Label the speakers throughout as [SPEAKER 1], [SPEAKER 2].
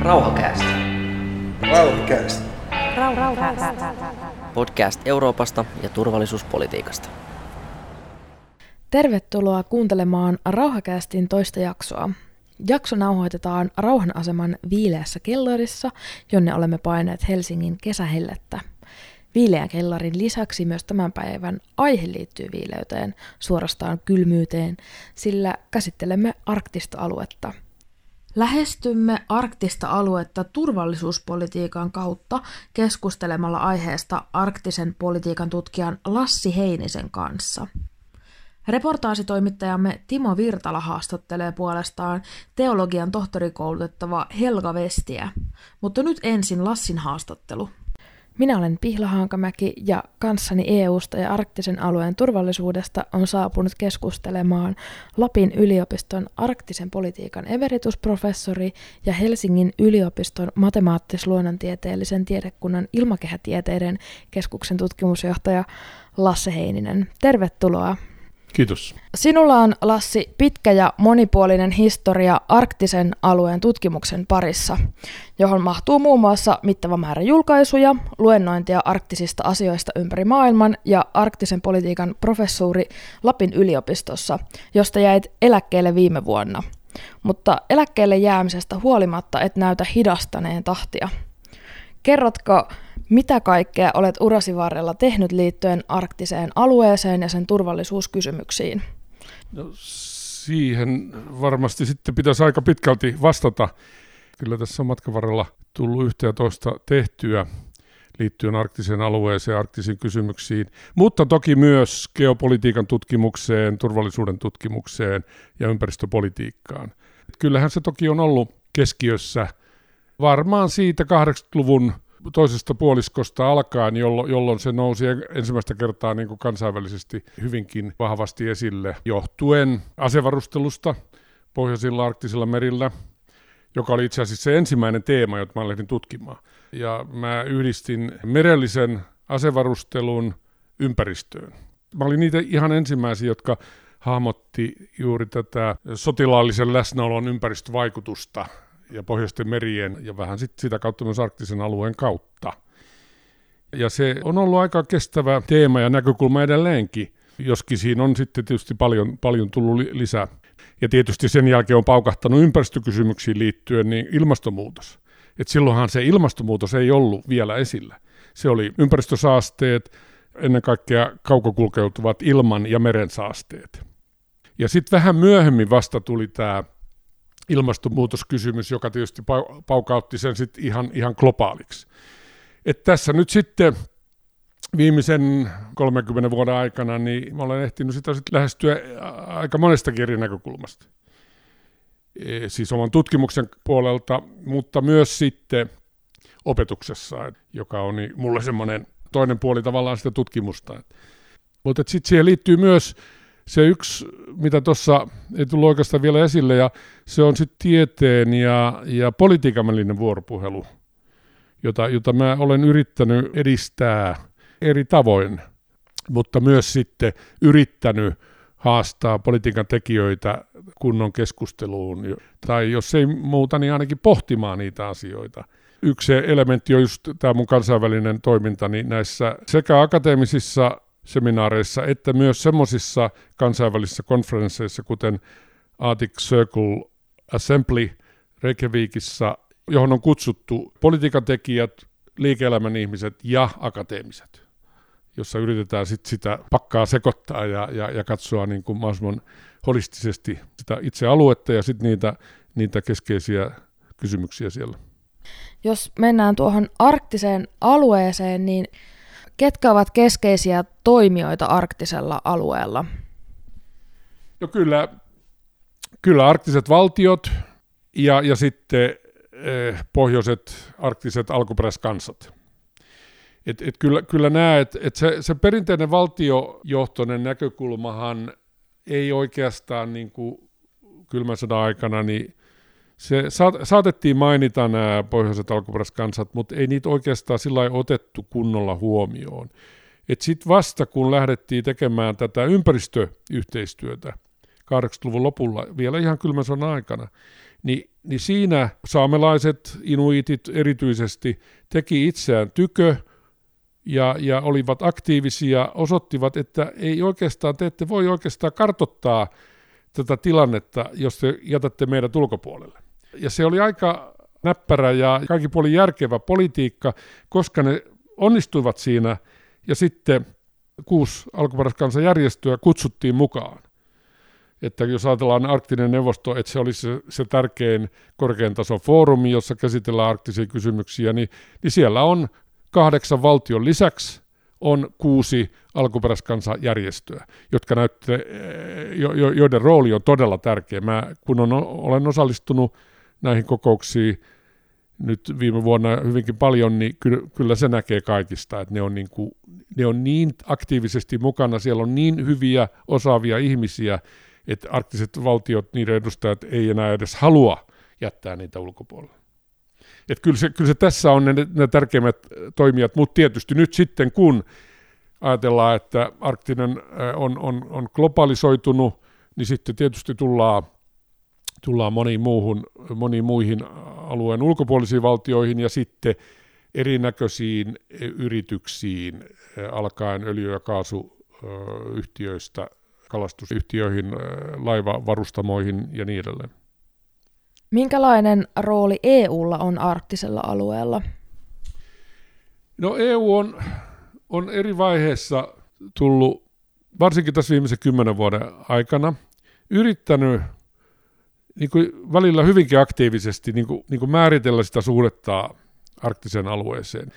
[SPEAKER 1] Rauhakäästä.
[SPEAKER 2] Rauhakäästä.
[SPEAKER 1] Podcast Euroopasta ja turvallisuuspolitiikasta.
[SPEAKER 3] Tervetuloa kuuntelemaan Rauhakästin toista jaksoa. Jakso nauhoitetaan Rauhanaseman viileässä kellarissa, jonne olemme paineet Helsingin kesähellettä. Viileän kellarin lisäksi myös tämän päivän aihe liittyy viileyteen, suorastaan kylmyyteen, sillä käsittelemme arktista aluetta – Lähestymme arktista aluetta turvallisuuspolitiikan kautta keskustelemalla aiheesta arktisen politiikan tutkijan Lassi Heinisen kanssa. Reportaasitoimittajamme Timo Virtala haastattelee puolestaan teologian tohtorikoulutettava Helga Vestiä, mutta nyt ensin Lassin haastattelu. Minä olen Pihla Hankamäki ja kanssani EUsta ja arktisen alueen turvallisuudesta on saapunut keskustelemaan Lapin yliopiston arktisen politiikan emeritusprofessori ja Helsingin yliopiston matemaattis-luonnontieteellisen tiedekunnan ilmakehätieteiden keskuksen tutkimusjohtaja Lasse Heininen. Tervetuloa.
[SPEAKER 4] Kiitos.
[SPEAKER 3] Sinulla on, Lassi, pitkä ja monipuolinen historia arktisen alueen tutkimuksen parissa, johon mahtuu muun muassa mittava määrä julkaisuja, luennointia arktisista asioista ympäri maailman ja arktisen politiikan professuuri Lapin yliopistossa, josta jäit eläkkeelle viime vuonna. Mutta eläkkeelle jäämisestä huolimatta et näytä hidastaneen tahtia. Kerrotko, mitä kaikkea olet urasi varrella tehnyt liittyen arktiseen alueeseen ja sen turvallisuuskysymyksiin?
[SPEAKER 4] No, siihen varmasti sitten pitäisi aika pitkälti vastata. Kyllä tässä on matkan varrella tullut yhtä ja toista tehtyä liittyen arktiseen alueeseen arktisiin kysymyksiin, mutta toki myös geopolitiikan tutkimukseen, turvallisuuden tutkimukseen ja ympäristöpolitiikkaan. Kyllähän se toki on ollut keskiössä varmaan siitä 80-luvun toisesta puoliskosta alkaen, jolloin, jolloin se nousi ensimmäistä kertaa niin kuin kansainvälisesti hyvinkin vahvasti esille, johtuen asevarustelusta pohjoisilla arktisilla merillä, joka oli itse asiassa se ensimmäinen teema, jota mä lähdin tutkimaan. Ja mä yhdistin merellisen asevarustelun ympäristöön. Mä olin niitä ihan ensimmäisiä, jotka hahmotti juuri tätä sotilaallisen läsnäolon ympäristövaikutusta ja pohjoisten merien ja vähän sit sitä kautta myös arktisen alueen kautta. Ja se on ollut aika kestävä teema ja näkökulma edelleenkin, joskin siinä on sitten tietysti paljon, paljon tullut lisää. Ja tietysti sen jälkeen on paukahtanut ympäristökysymyksiin liittyen niin ilmastonmuutos. Et silloinhan se ilmastonmuutos ei ollut vielä esillä. Se oli ympäristösaasteet, ennen kaikkea kaukokulkeutuvat ilman- ja merensaasteet. Ja sitten vähän myöhemmin vasta tuli tämä ilmastonmuutoskysymys, joka tietysti paukautti sen sitten ihan, ihan globaaliksi. Et tässä nyt sitten viimeisen 30 vuoden aikana, niin mä olen ehtinyt sitä sitten lähestyä aika monestakin eri näkökulmasta. E, siis oman tutkimuksen puolelta, mutta myös sitten opetuksessa, joka on niin mulle semmoinen toinen puoli tavallaan sitä tutkimusta. Mutta sitten siihen liittyy myös se yksi, mitä tuossa ei tullut oikeastaan vielä esille, ja se on sitten tieteen ja, ja politiikan välinen vuoropuhelu, jota, jota mä olen yrittänyt edistää eri tavoin, mutta myös sitten yrittänyt haastaa politiikan tekijöitä kunnon keskusteluun, tai jos ei muuta, niin ainakin pohtimaan niitä asioita. Yksi elementti on just tämä mun kansainvälinen toiminta niin näissä sekä akateemisissa seminaareissa että myös semmoisissa kansainvälisissä konferensseissa, kuten Arctic Circle Assembly Reykjavikissa, johon on kutsuttu politiikan tekijät, liike-elämän ihmiset ja akateemiset, jossa yritetään sit sitä pakkaa sekoittaa ja, ja, ja katsoa niin kuin mahdollisimman holistisesti sitä itse aluetta ja sitten niitä, niitä keskeisiä kysymyksiä siellä.
[SPEAKER 3] Jos mennään tuohon arktiseen alueeseen, niin Ketkä ovat keskeisiä toimijoita arktisella alueella?
[SPEAKER 4] No kyllä, kyllä arktiset valtiot ja, ja sitten eh, pohjoiset arktiset alkuperäiskansat. Et, et kyllä, kyllä näet, että et se, se perinteinen valtiojohtoinen näkökulmahan ei oikeastaan niin kuin kylmän sodan aikana niin se saatettiin mainita nämä pohjoiset alkuperäiskansat, mutta ei niitä oikeastaan sillä otettu kunnolla huomioon. Sitten vasta kun lähdettiin tekemään tätä ympäristöyhteistyötä 80-luvun lopulla, vielä ihan kylmän sodan aikana, niin, niin siinä saamelaiset, inuitit erityisesti, teki itseään tykö ja, ja olivat aktiivisia, osoittivat, että ei oikeastaan, te ette voi oikeastaan kartottaa tätä tilannetta, jos te jätätte meidät ulkopuolelle. Ja se oli aika näppärä ja kaikki puoli järkevä politiikka, koska ne onnistuivat siinä ja sitten kuusi alkuperäiskansanjärjestöä kutsuttiin mukaan. Että jos ajatellaan arktinen neuvosto, että se olisi se, se tärkein korkean tason foorumi, jossa käsitellään arktisia kysymyksiä, niin, niin siellä on kahdeksan valtion lisäksi on kuusi alkuperäiskansajärjestöä, jotka näytte, jo, jo, joiden rooli on todella tärkeä. Mä, kun on, olen osallistunut näihin kokouksiin nyt viime vuonna hyvinkin paljon, niin kyllä, kyllä se näkee kaikista, että ne on, niin kuin, ne on niin aktiivisesti mukana, siellä on niin hyviä, osaavia ihmisiä, että arktiset valtiot, niiden edustajat ei enää edes halua jättää niitä ulkopuolelle. Että kyllä, se, kyllä se tässä on ne, ne tärkeimmät toimijat, mutta tietysti nyt sitten kun ajatellaan, että arktinen on, on, on globalisoitunut, niin sitten tietysti tullaan tullaan moniin, muuhun, moniin muihin alueen ulkopuolisiin valtioihin ja sitten erinäköisiin yrityksiin, alkaen öljy- ja kaasuyhtiöistä, kalastusyhtiöihin, laivavarustamoihin ja niin edelleen.
[SPEAKER 3] Minkälainen rooli EUlla on arktisella alueella?
[SPEAKER 4] No EU on, on eri vaiheissa tullut, varsinkin tässä viimeisen kymmenen vuoden aikana, yrittänyt niin kuin välillä hyvinkin aktiivisesti niin kuin, niin kuin määritellä sitä suhdetta arktiseen alueeseen.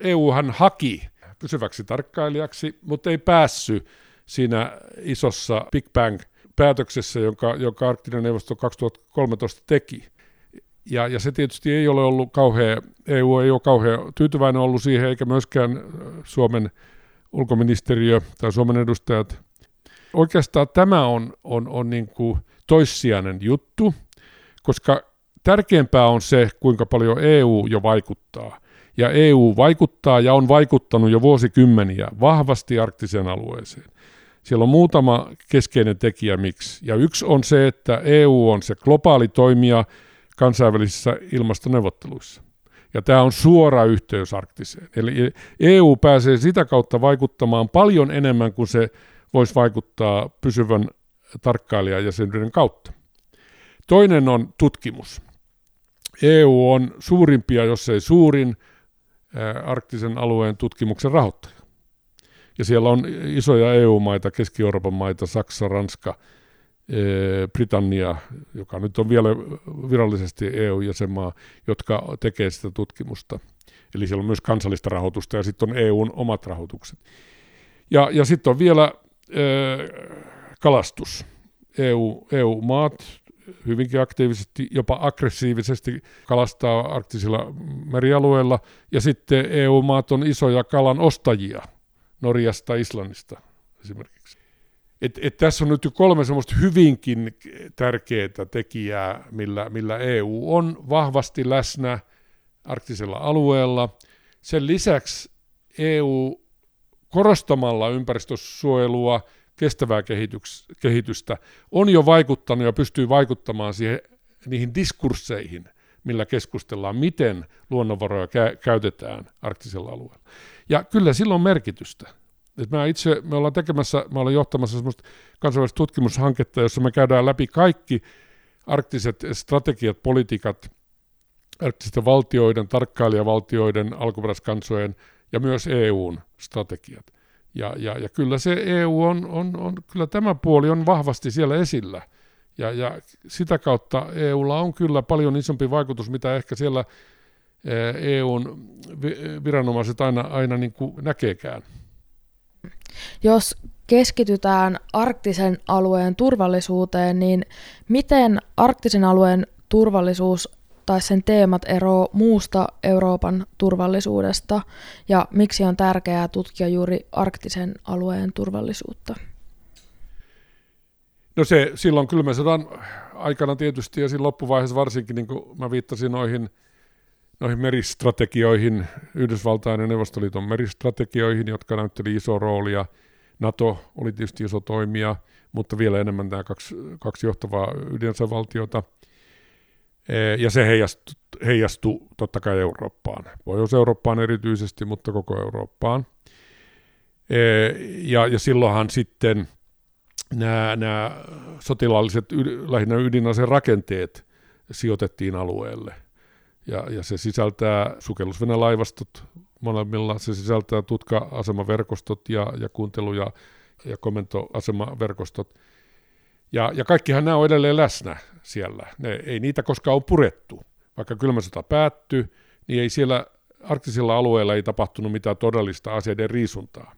[SPEAKER 4] EUhan haki pysyväksi tarkkailijaksi, mutta ei päässyt siinä isossa Big Bang-päätöksessä, jonka, jonka Arktinen neuvosto 2013 teki. Ja, ja se tietysti ei ole ollut kauhean, EU ei ole kauhean tyytyväinen ollut siihen, eikä myöskään Suomen ulkoministeriö tai Suomen edustajat. Oikeastaan tämä on, on, on niin kuin toissijainen juttu, koska tärkeämpää on se, kuinka paljon EU jo vaikuttaa. Ja EU vaikuttaa ja on vaikuttanut jo vuosikymmeniä vahvasti arktiseen alueeseen. Siellä on muutama keskeinen tekijä miksi. Ja yksi on se, että EU on se globaali toimija kansainvälisissä ilmastoneuvotteluissa. Ja tämä on suora yhteys arktiseen. Eli EU pääsee sitä kautta vaikuttamaan paljon enemmän kuin se voisi vaikuttaa pysyvän tarkkailijajäsenyyden kautta. Toinen on tutkimus. EU on suurimpia, jos ei suurin, arktisen alueen tutkimuksen rahoittaja. Ja siellä on isoja EU-maita, Keski-Euroopan maita, Saksa, Ranska, Britannia, joka nyt on vielä virallisesti EU-jäsenmaa, jotka tekee sitä tutkimusta. Eli siellä on myös kansallista rahoitusta ja sitten on EUn omat rahoitukset. Ja, ja sitten on vielä kalastus. EU, EU-maat hyvinkin aktiivisesti, jopa aggressiivisesti kalastaa arktisilla merialueilla, ja sitten EU-maat on isoja kalan ostajia Norjasta, Islannista esimerkiksi. Et, et tässä on nyt jo kolme semmoista hyvinkin tärkeää tekijää, millä, millä EU on vahvasti läsnä arktisella alueella. Sen lisäksi EU korostamalla ympäristösuojelua kestävää kehitystä, on jo vaikuttanut ja pystyy vaikuttamaan siihen, niihin diskursseihin, millä keskustellaan, miten luonnonvaroja kä- käytetään arktisella alueella. Ja kyllä sillä on merkitystä. Et mä itse, me ollaan tekemässä, mä olen johtamassa semmoista kansainvälistä tutkimushanketta, jossa me käydään läpi kaikki arktiset strategiat, politiikat, arktisten valtioiden, tarkkailijavaltioiden, alkuperäiskansojen ja myös EUn strategiat. Ja, ja, ja kyllä se EU on, on, on, kyllä tämä puoli on vahvasti siellä esillä. Ja, ja sitä kautta EUlla on kyllä paljon isompi vaikutus, mitä ehkä siellä EUn viranomaiset aina, aina niin kuin näkeekään.
[SPEAKER 3] Jos keskitytään arktisen alueen turvallisuuteen, niin miten arktisen alueen turvallisuus tai sen teemat eroo muusta Euroopan turvallisuudesta ja miksi on tärkeää tutkia juuri arktisen alueen turvallisuutta?
[SPEAKER 4] No se silloin kylmän sodan aikana tietysti ja siinä loppuvaiheessa varsinkin, niin kuin mä viittasin noihin, noihin meristrategioihin, Yhdysvaltain ja Neuvostoliiton meristrategioihin, jotka näytteli iso roolia, NATO oli tietysti iso toimija, mutta vielä enemmän nämä kaksi, kaksi johtavaa ydinasevaltiota. Ja se heijastui, heijastui totta kai Eurooppaan, Pohjois-Eurooppaan erityisesti, mutta koko Eurooppaan. Ja, ja silloinhan sitten nämä, nämä sotilaalliset, lähinnä ydinaseen rakenteet sijoitettiin alueelle. Ja, ja se sisältää sukellusvenelaivastot molemmilla, se sisältää tutka-asemaverkostot ja, ja kuuntelu- ja, ja komentoasemaverkostot. Ja, ja kaikkihan nämä on edelleen läsnä siellä. Ne, ei niitä koskaan ole purettu. Vaikka kylmä sota päättyi, niin ei siellä arktisilla alueilla ei tapahtunut mitään todellista aseiden riisuntaa.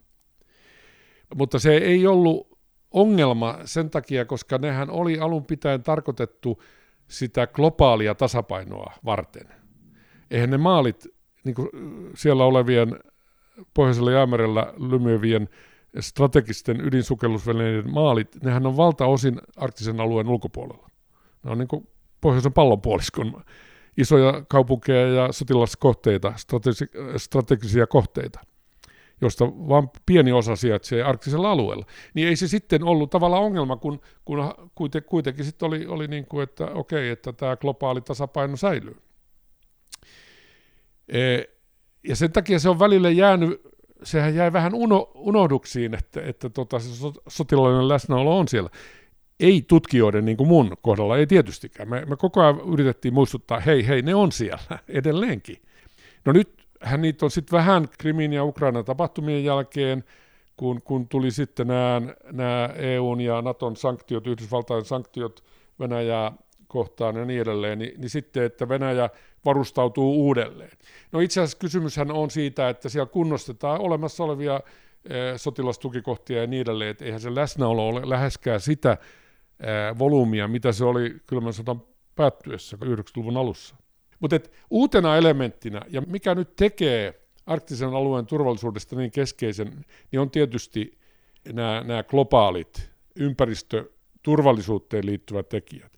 [SPEAKER 4] Mutta se ei ollut ongelma sen takia, koska nehän oli alun pitäen tarkoitettu sitä globaalia tasapainoa varten. Eihän ne maalit, niin kuin siellä olevien pohjoisella jäämerellä lymyvien strategisten ydinsukellusvälineiden maalit, nehän on valtaosin arktisen alueen ulkopuolella. Ne on niin kuin pohjoisen pallonpuoliskon isoja kaupunkeja ja sotilaskohteita, strategisia kohteita josta vain pieni osa sijaitsee arktisella alueella, niin ei se sitten ollut tavallaan ongelma, kun, kun kuitenkin sitten oli, oli niin kuin, että okei, että tämä globaali tasapaino säilyy. E, ja sen takia se on välillä jäänyt, sehän jäi vähän uno, unohduksiin, että, että tota, se sotilaallinen läsnäolo on siellä. Ei tutkijoiden niin kuin mun kohdalla, ei tietystikään. Me, me koko ajan yritettiin muistuttaa, hei, hei, ne on siellä edelleenkin. No nyt hän niitä on sitten vähän Krimin ja Ukrainan tapahtumien jälkeen, kun, kun tuli sitten nämä, EUn ja Naton sanktiot, Yhdysvaltain sanktiot Venäjää kohtaan ja niin edelleen, niin, niin sitten, että Venäjä varustautuu uudelleen. No itse asiassa kysymyshän on siitä, että siellä kunnostetaan olemassa olevia e, sotilastukikohtia ja niin edelleen, että eihän se läsnäolo ole läheskään sitä e, volyymia, mitä se oli kylmän sodan päättyessä 90-luvun alussa. Mutta uutena elementtinä, ja mikä nyt tekee arktisen alueen turvallisuudesta niin keskeisen, niin on tietysti nämä, globaalit ympäristöturvallisuuteen liittyvät tekijät.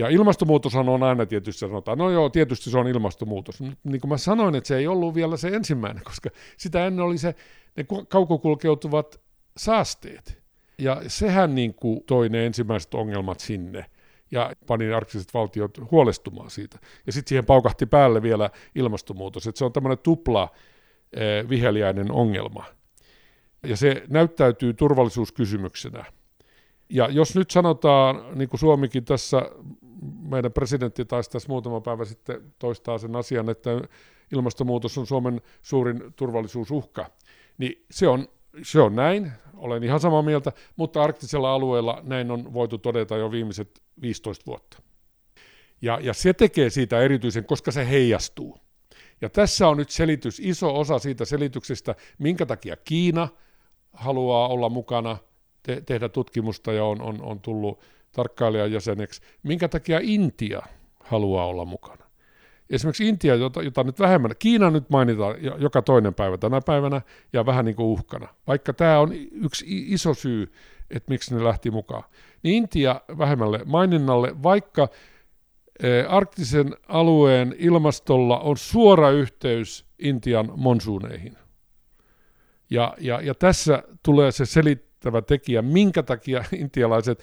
[SPEAKER 4] Ja ilmastonmuutos on aina tietysti sanotaan, no joo, tietysti se on ilmastonmuutos. Niin kuin mä sanoin, että se ei ollut vielä se ensimmäinen, koska sitä ennen oli se, ne kaukokulkeutuvat saasteet. Ja sehän niin kuin toi ne ensimmäiset ongelmat sinne ja pani arktiset valtiot huolestumaan siitä. Ja sitten siihen paukahti päälle vielä ilmastonmuutos, että se on tämmöinen tupla eh, viheliäinen ongelma. Ja se näyttäytyy turvallisuuskysymyksenä. Ja jos nyt sanotaan, niin kuin Suomikin tässä, meidän presidentti taisi tässä muutama päivä sitten toistaa sen asian, että ilmastonmuutos on Suomen suurin turvallisuusuhka, niin se on, se on näin, olen ihan samaa mieltä, mutta arktisella alueella näin on voitu todeta jo viimeiset 15 vuotta. Ja, ja se tekee siitä erityisen, koska se heijastuu. Ja tässä on nyt selitys, iso osa siitä selityksestä, minkä takia Kiina haluaa olla mukana, te, tehdä tutkimusta ja on, on, on tullut tarkkailijan jäseneksi, minkä takia Intia haluaa olla mukana. Esimerkiksi Intia, jota, jota nyt vähemmän, Kiina nyt mainitaan joka toinen päivä tänä päivänä ja vähän niin kuin uhkana, vaikka tämä on yksi iso syy, että miksi ne lähti mukaan. Niin Intia vähemmälle maininnalle, vaikka eh, arktisen alueen ilmastolla on suora yhteys Intian monsuuneihin. Ja, ja, ja tässä tulee se selittävä tekijä, minkä takia intialaiset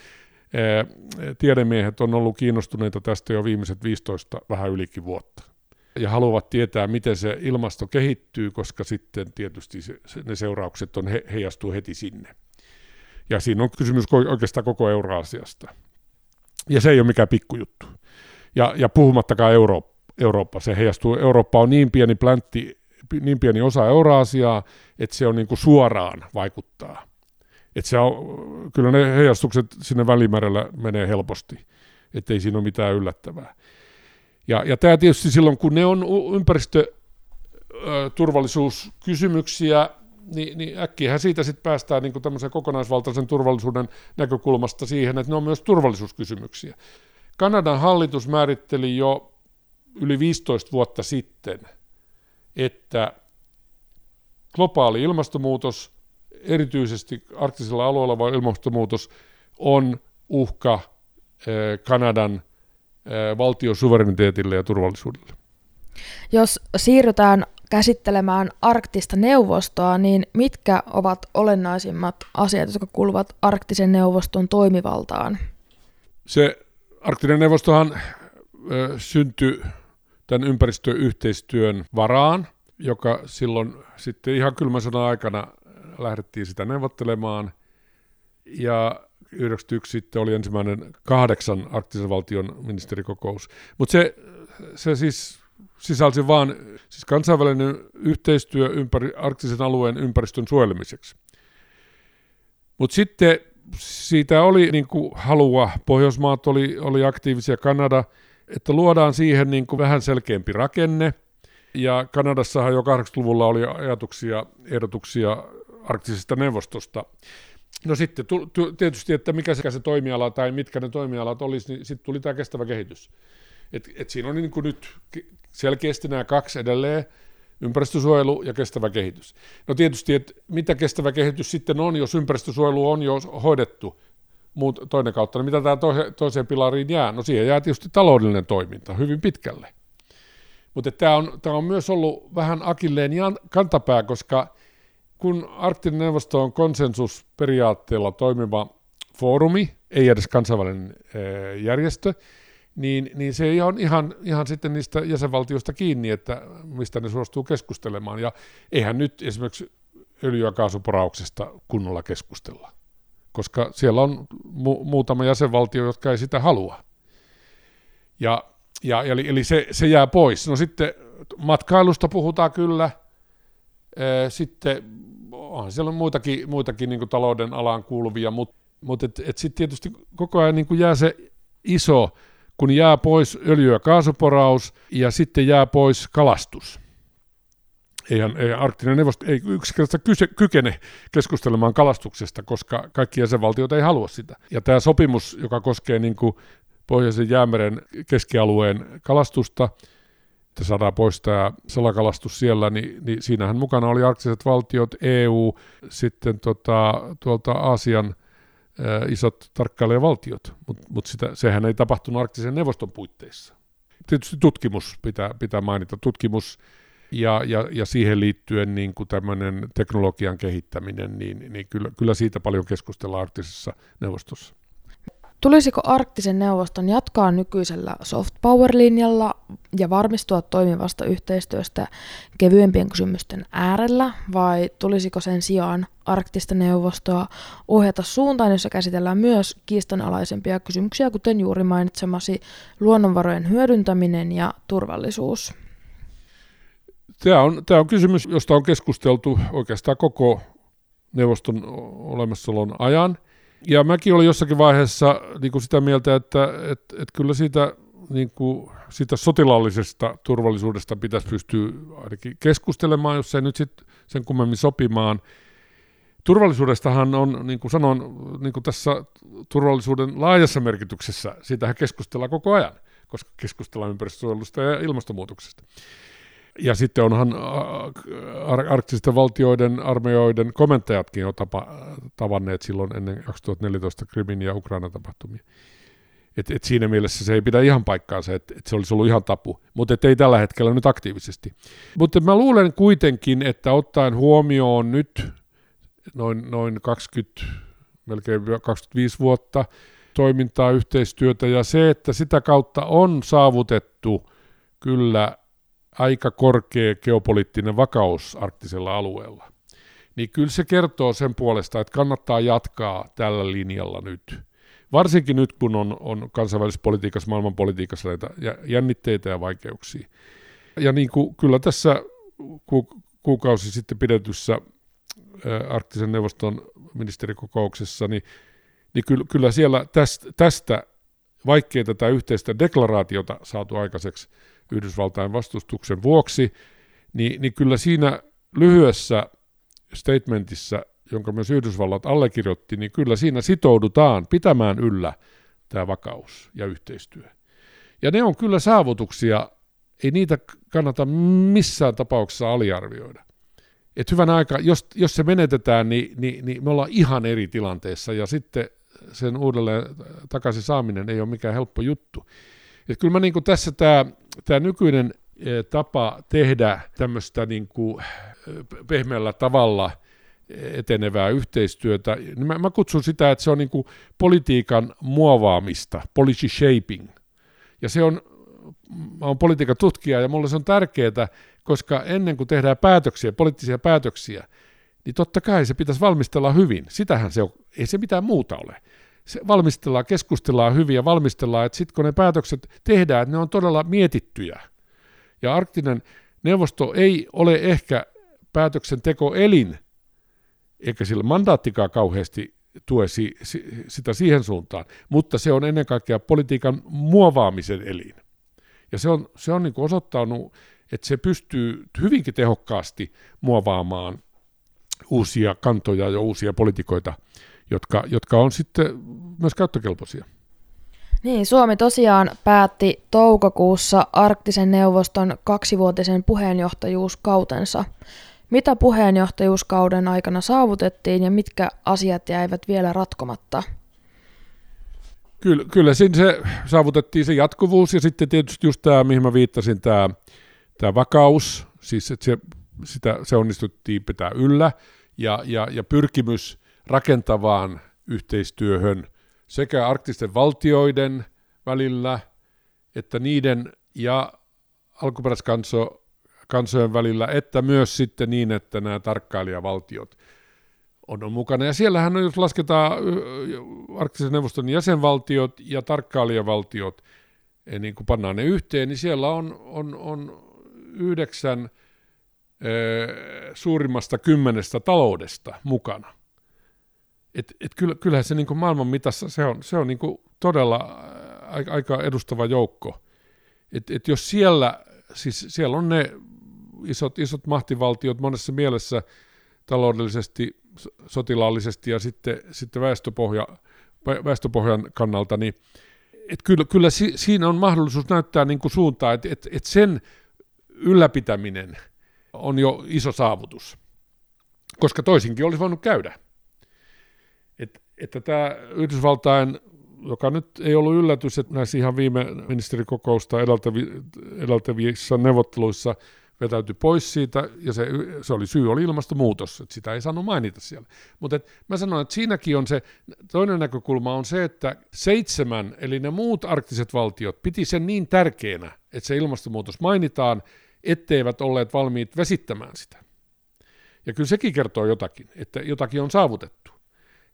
[SPEAKER 4] tiedemiehet on ollut kiinnostuneita tästä jo viimeiset 15 vähän ylikin vuotta. Ja haluavat tietää, miten se ilmasto kehittyy, koska sitten tietysti se, ne seuraukset on he, heijastuu heti sinne. Ja siinä on kysymys oikeastaan koko Euroasiasta. Ja se ei ole mikään pikkujuttu. Ja, ja puhumattakaan Euro, Eurooppa, se heijastuu, Eurooppa on niin pieni pläntti, niin pieni osa Euroasiaa, että se on niin kuin suoraan vaikuttaa että se on, kyllä ne heijastukset sinne välimerellä menee helposti, ettei siinä ole mitään yllättävää. Ja, ja tämä tietysti silloin, kun ne on ympäristöturvallisuuskysymyksiä, niin, niin äkkiähän siitä sitten päästään niin tämmöisen kokonaisvaltaisen turvallisuuden näkökulmasta siihen, että ne on myös turvallisuuskysymyksiä. Kanadan hallitus määritteli jo yli 15 vuotta sitten, että globaali ilmastonmuutos – erityisesti arktisella alueella oleva ilmastonmuutos on uhka eh, Kanadan eh, valtion suvereniteetille ja turvallisuudelle.
[SPEAKER 3] Jos siirrytään käsittelemään arktista neuvostoa, niin mitkä ovat olennaisimmat asiat, jotka kuuluvat arktisen neuvoston toimivaltaan?
[SPEAKER 4] Se arktinen neuvostohan ö, syntyi tämän ympäristöyhteistyön varaan, joka silloin sitten ihan kylmän sodan aikana lähdettiin sitä neuvottelemaan. Ja 91 sitten oli ensimmäinen kahdeksan arktisen valtion ministerikokous. Mutta se, se siis sisälsi vain siis kansainvälinen yhteistyö ympäri, arktisen alueen ympäristön suojelemiseksi. Mutta sitten siitä oli niin kuin halua, Pohjoismaat oli, oli aktiivisia, Kanada, että luodaan siihen niin kuin vähän selkeämpi rakenne. Ja Kanadassahan jo 80-luvulla oli ajatuksia, ehdotuksia arktisesta neuvostosta. No sitten tietysti, että mikä se toimiala tai mitkä ne toimialat olisi, niin sitten tuli tämä kestävä kehitys. Et, et siinä on niin kuin nyt selkeästi nämä kaksi edelleen, ympäristösuojelu ja kestävä kehitys. No tietysti, että mitä kestävä kehitys sitten on, jos ympäristösuojelu on jo hoidettu muut, toinen kautta, niin mitä tämä toiseen pilariin jää? No siihen jää tietysti taloudellinen toiminta hyvin pitkälle. Mutta tämä on, tämä on myös ollut vähän akilleen kantapää, koska kun arktinen neuvosto on konsensusperiaatteella toimiva foorumi, ei edes kansainvälinen järjestö, niin, niin se on ihan, ihan sitten niistä jäsenvaltioista kiinni, että mistä ne suostuu keskustelemaan. Ja eihän nyt esimerkiksi öljy- ja kaasuporauksesta kunnolla keskustella, koska siellä on mu- muutama jäsenvaltio, jotka ei sitä halua. Ja, ja, eli, eli se, se jää pois. No sitten matkailusta puhutaan kyllä, sitten on siellä on muitakin, muitakin niin talouden alaan kuuluvia, mutta mut et, et sitten tietysti koko ajan niin jää se iso kun jää pois öljy- ja kaasuporaus ja sitten jää pois kalastus. Eihän, ei, arktinen neuvosto ei yksinkertaisesti kykene keskustelemaan kalastuksesta, koska kaikki jäsenvaltiot ei halua sitä. Ja tämä sopimus, joka koskee niin kuin Pohjoisen jäämeren keskialueen kalastusta, että saadaan pois tämä salakalastus siellä, niin, niin siinähän mukana oli arktiset valtiot, EU, sitten tota, tuolta Aasian – isot tarkkailijavaltiot, mutta mut sitä, sehän ei tapahtunut arktisen neuvoston puitteissa. Tietysti tutkimus pitää, pitää mainita, tutkimus ja, ja, ja siihen liittyen niin kuin tämmöinen teknologian kehittäminen, niin, niin kyllä, kyllä siitä paljon keskustellaan arktisessa neuvostossa.
[SPEAKER 3] Tulisiko arktisen neuvoston jatkaa nykyisellä soft power-linjalla ja varmistua toimivasta yhteistyöstä kevyempien kysymysten äärellä, vai tulisiko sen sijaan arktista neuvostoa ohjata suuntaan, jossa käsitellään myös kiistanalaisempia kysymyksiä, kuten juuri mainitsemasi luonnonvarojen hyödyntäminen ja turvallisuus?
[SPEAKER 4] Tämä on, tämä on kysymys, josta on keskusteltu oikeastaan koko neuvoston olemassaolon ajan – ja mäkin olin jossakin vaiheessa niin kuin sitä mieltä, että et, et kyllä siitä, niin kuin, siitä sotilaallisesta turvallisuudesta pitäisi pystyä ainakin keskustelemaan, jos ei nyt sit sen kummemmin sopimaan. Turvallisuudestahan on, niin kuin sanoin, niin kuin tässä turvallisuuden laajassa merkityksessä, siitähän keskustellaan koko ajan, koska keskustellaan ympäristösuojelusta ja ilmastonmuutoksesta. Ja sitten onhan ar- arktisten valtioiden armeijoiden komentajatkin jo tapa, tavanneet silloin ennen 2014 Krimin ja Ukraina tapahtumia. Et, et siinä mielessä se ei pidä ihan paikkaansa, että et se olisi ollut ihan tapu, mutta ei tällä hetkellä nyt aktiivisesti. Mutta mä luulen kuitenkin, että ottaen huomioon nyt noin, noin 20, melkein 25 vuotta toimintaa, yhteistyötä ja se, että sitä kautta on saavutettu kyllä aika korkea geopoliittinen vakaus arktisella alueella, niin kyllä se kertoo sen puolesta, että kannattaa jatkaa tällä linjalla nyt. Varsinkin nyt, kun on, on kansainvälisessä politiikassa, maailmanpolitiikassa näitä jännitteitä ja vaikeuksia. Ja niin kuin, kyllä tässä ku, kuukausi sitten pidetyssä arktisen neuvoston ministerikokouksessa, niin, niin kyllä, kyllä siellä tästä, tästä vaikkei tätä yhteistä deklaraatiota saatu aikaiseksi, Yhdysvaltain vastustuksen vuoksi, niin, niin kyllä siinä lyhyessä statementissa, jonka myös Yhdysvallat allekirjoitti, niin kyllä siinä sitoudutaan pitämään yllä tämä vakaus ja yhteistyö. Ja ne on kyllä saavutuksia, ei niitä kannata missään tapauksessa aliarvioida. Et hyvän aika, jos, jos se menetetään, niin, niin, niin me ollaan ihan eri tilanteessa ja sitten sen uudelleen takaisin saaminen ei ole mikään helppo juttu. Et kyllä mä niin tässä tämä tämä nykyinen tapa tehdä tämmöistä niin kuin pehmeällä tavalla etenevää yhteistyötä. Niin mä, mä kutsun sitä, että se on niin politiikan muovaamista, policy shaping. Ja se on, mä olen politiikan tutkija ja mulle se on tärkeää, koska ennen kuin tehdään päätöksiä, poliittisia päätöksiä, niin totta kai se pitäisi valmistella hyvin. Sitähän se on, ei se mitään muuta ole. Se valmistellaan, keskustellaan hyvin ja valmistellaan, että sitten kun ne päätökset tehdään, että ne on todella mietittyjä. Ja arktinen neuvosto ei ole ehkä päätöksentekoelin, eikä sillä mandaattikaan kauheasti tue si, si, sitä siihen suuntaan, mutta se on ennen kaikkea politiikan muovaamisen elin. Ja se on, se on niin osoittanut, että se pystyy hyvinkin tehokkaasti muovaamaan uusia kantoja ja uusia politikoita, jotka, jotka on sitten myös käyttökelpoisia.
[SPEAKER 3] Niin, Suomi tosiaan päätti toukokuussa arktisen neuvoston kaksivuotisen puheenjohtajuuskautensa. Mitä puheenjohtajuuskauden aikana saavutettiin ja mitkä asiat jäivät vielä ratkomatta?
[SPEAKER 4] Kyllä, kyllä siinä se saavutettiin se jatkuvuus ja sitten tietysti just tämä, mihin mä viittasin, tämä, tämä vakaus, siis että se, sitä, se onnistuttiin pitää yllä ja, ja, ja pyrkimys rakentavaan yhteistyöhön sekä arktisten valtioiden välillä että niiden ja alkuperäiskansojen välillä, että myös sitten niin, että nämä tarkkailijavaltiot on, on mukana. Ja siellähän, jos lasketaan arktisen neuvoston jäsenvaltiot ja tarkkailijavaltiot, niin kun pannaan ne yhteen, niin siellä on, on, on yhdeksän suurimmasta kymmenestä taloudesta mukana. Et, et kyllähän se niin maailman mitassa se on, se on niin todella aika, aika edustava joukko. Et, et jos siellä, siis siellä on ne isot, isot mahtivaltiot monessa mielessä taloudellisesti, sotilaallisesti ja sitten, sitten väestöpohja, väestöpohjan kannalta, niin et kyllä, kyllä si, siinä on mahdollisuus näyttää niin kuin suuntaa, että et, et sen ylläpitäminen – on jo iso saavutus, koska toisinkin olisi voinut käydä. Et, että tämä Yhdysvaltain, joka nyt ei ollut yllätys, että näissä ihan viime ministerikokousta edeltävi, edeltävissä neuvotteluissa vetäytyi pois siitä, ja se, se oli syy oli ilmastonmuutos, että sitä ei saanut mainita siellä. Mutta mä sanon, että siinäkin on se, toinen näkökulma on se, että seitsemän, eli ne muut arktiset valtiot, piti sen niin tärkeänä, että se ilmastonmuutos mainitaan, etteivät olleet valmiit vesittämään sitä. Ja kyllä sekin kertoo jotakin, että jotakin on saavutettu.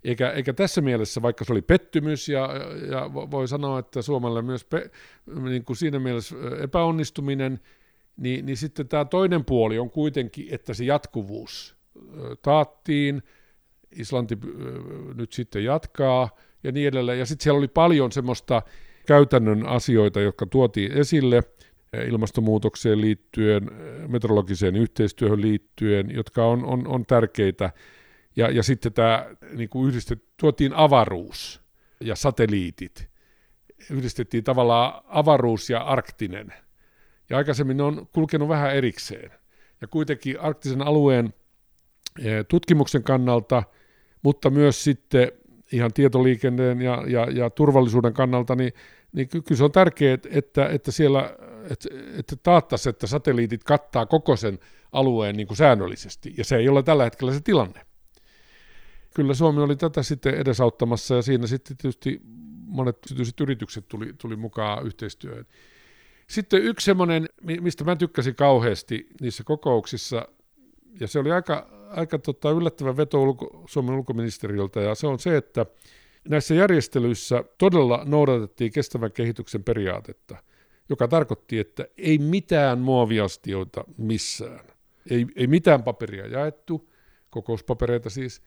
[SPEAKER 4] Eikä, eikä tässä mielessä, vaikka se oli pettymys ja, ja voi sanoa, että Suomelle myös pe, niin kuin siinä mielessä epäonnistuminen, niin, niin sitten tämä toinen puoli on kuitenkin, että se jatkuvuus taattiin, Islanti nyt sitten jatkaa ja niin edelleen. Ja sitten siellä oli paljon semmoista käytännön asioita, jotka tuotiin esille, ilmastonmuutokseen liittyen, meteorologiseen yhteistyöhön liittyen, jotka on, on, on tärkeitä. Ja, ja sitten tämä niin kuin yhdistet, tuotiin avaruus ja satelliitit. Yhdistettiin tavallaan avaruus ja arktinen. Ja aikaisemmin ne on kulkenut vähän erikseen. Ja kuitenkin arktisen alueen e, tutkimuksen kannalta, mutta myös sitten ihan tietoliikenteen ja, ja, ja turvallisuuden kannalta, niin, niin kyllä se on tärkeää, että, että siellä että, että taattaisi, että satelliitit kattaa koko sen alueen niin kuin säännöllisesti, ja se ei ole tällä hetkellä se tilanne. Kyllä Suomi oli tätä sitten edesauttamassa, ja siinä sitten tietysti monet yksityiset yritykset tuli, tuli mukaan yhteistyöhön. Sitten yksi semmoinen, mistä mä tykkäsin kauheasti niissä kokouksissa, ja se oli aika, aika tota, yllättävä veto ulko, Suomen ulkoministeriöltä, ja se on se, että näissä järjestelyissä todella noudatettiin kestävän kehityksen periaatetta – joka tarkoitti, että ei mitään muoviastioita missään. Ei, ei mitään paperia jaettu, kokouspapereita siis.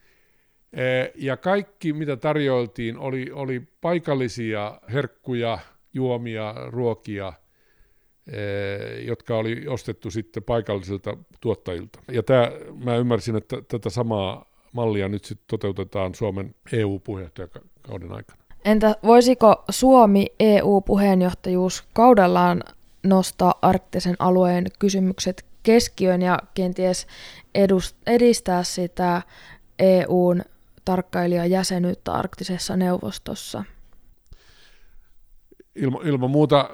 [SPEAKER 4] Ja kaikki, mitä tarjoiltiin, oli, oli paikallisia herkkuja, juomia, ruokia, jotka oli ostettu sitten paikallisilta tuottajilta. Ja tämä, mä ymmärsin, että tätä samaa mallia nyt sitten toteutetaan Suomen EU-puheenjohtajakauden aikana.
[SPEAKER 3] Entä voisiko Suomi EU-puheenjohtajuus kaudellaan nostaa arktisen alueen kysymykset keskiön ja kenties edust- edistää sitä EUn tarkkailijajäsenyyttä arktisessa neuvostossa?
[SPEAKER 4] Ilma, ilman muuta